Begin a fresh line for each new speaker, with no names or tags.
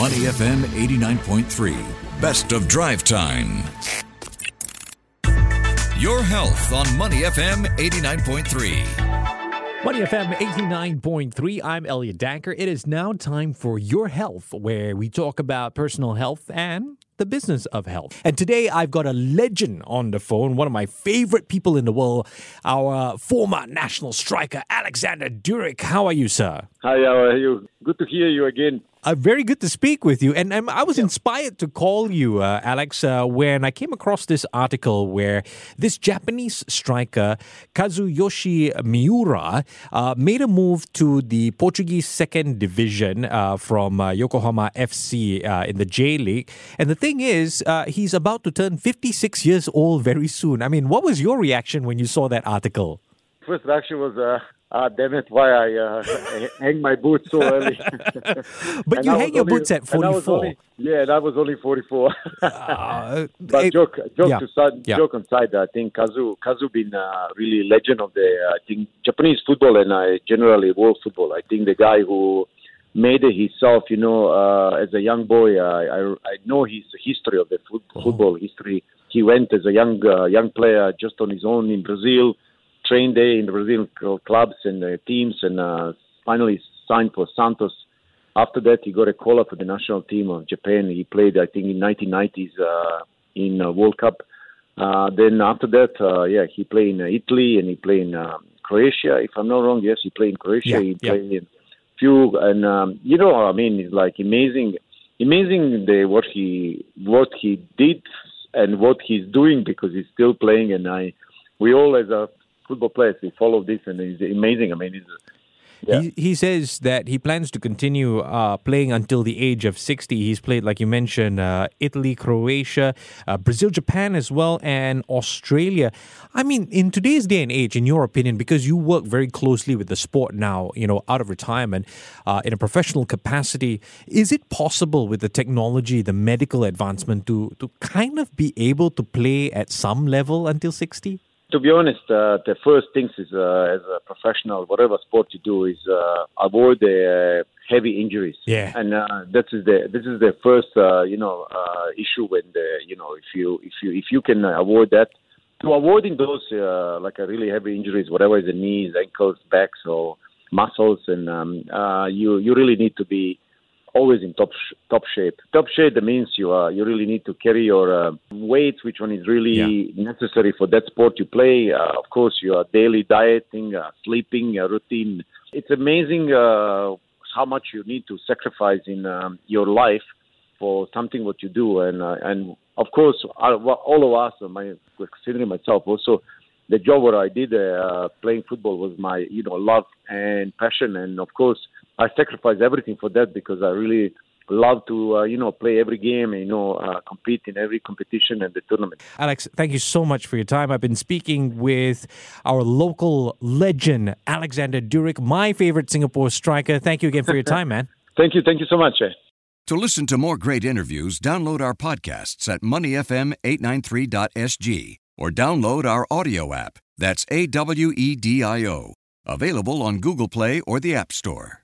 Money FM 89.3. Best of drive time. Your health on Money FM 89.3.
Money FM 89.3. I'm Elliot Danker. It is now time for Your Health, where we talk about personal health and the business of health. And today I've got a legend on the phone, one of my favorite people in the world, our former national striker, Alexander Duric. How are you, sir?
Hi, how are you? Good to hear you again.
Uh, very good to speak with you. And um, I was inspired to call you, uh, Alex, uh, when I came across this article where this Japanese striker, Kazuyoshi Miura, uh, made a move to the Portuguese second division uh, from uh, Yokohama FC in the J League. And the thing is, he's about to turn 56 years old very soon. I mean, what was your reaction when you saw that article?
First reaction was, Ah, damn it! Why I uh, hang my boots so early?
but you hang your
only,
boots at forty-four.
yeah, that was only forty-four. uh, but it, joke, joke yeah, to side, yeah. joke on side. I think Kazu, Kazu been uh, really legend of the uh, I think Japanese football and uh, generally world football. I think the guy who made it himself. You know, uh, as a young boy, uh, I I know his history of the foot, oh. football history. He went as a young uh, young player just on his own in Brazil trained there in the Brazilian clubs and uh, teams, and uh, finally signed for Santos. After that, he got a call up for the national team of Japan. He played, I think, in 1990s uh, in uh, World Cup. Uh, then after that, uh, yeah, he played in uh, Italy and he played in uh, Croatia. If I'm not wrong, yes, he played in Croatia.
Yeah,
he
yeah.
played in few, and um, you know, I mean, it's like amazing, amazing the what he what he did and what he's doing because he's still playing. And I, we all as a football players. We follow this, and he's amazing. I mean.
Yeah. He, he says that he plans to continue uh, playing until the age of 60. He's played, like you mentioned, uh, Italy, Croatia, uh, Brazil, Japan as well, and Australia. I mean, in today's day and age, in your opinion, because you work very closely with the sport now, you know, out of retirement, uh, in a professional capacity, is it possible with the technology, the medical advancement, to, to kind of be able to play at some level until 60?
To be honest, uh, the first things is uh, as a professional, whatever sport you do, is uh, avoid the uh, heavy injuries.
Yeah,
and uh, that is the this is the first uh, you know uh, issue when the you know if you if you if you can avoid that, to avoiding those uh, like a really heavy injuries, whatever is the knees, ankles, backs, or muscles, and um, uh, you you really need to be always in top sh- top shape. Top shape that means you uh, you really need to carry your uh, weight, which one is really yeah. necessary for that sport you play. Uh, of course, your daily dieting, uh, sleeping uh, routine. It's amazing uh, how much you need to sacrifice in um, your life for something what you do, and uh, and of course, all of us, uh, my considering myself also. The job what I did uh, playing football was my, you know, love and passion, and of course, I sacrifice everything for that because I really love to uh, you know play every game and you know uh, compete in every competition and the tournament.
Alex, thank you so much for your time. I've been speaking with our local legend Alexander Duric, my favorite Singapore striker. Thank you again for your time, man.
thank you, thank you so much. Eh?
To listen to more great interviews, download our podcasts at moneyfm893.sg or download our audio app. That's A W E D I O. Available on Google Play or the App Store.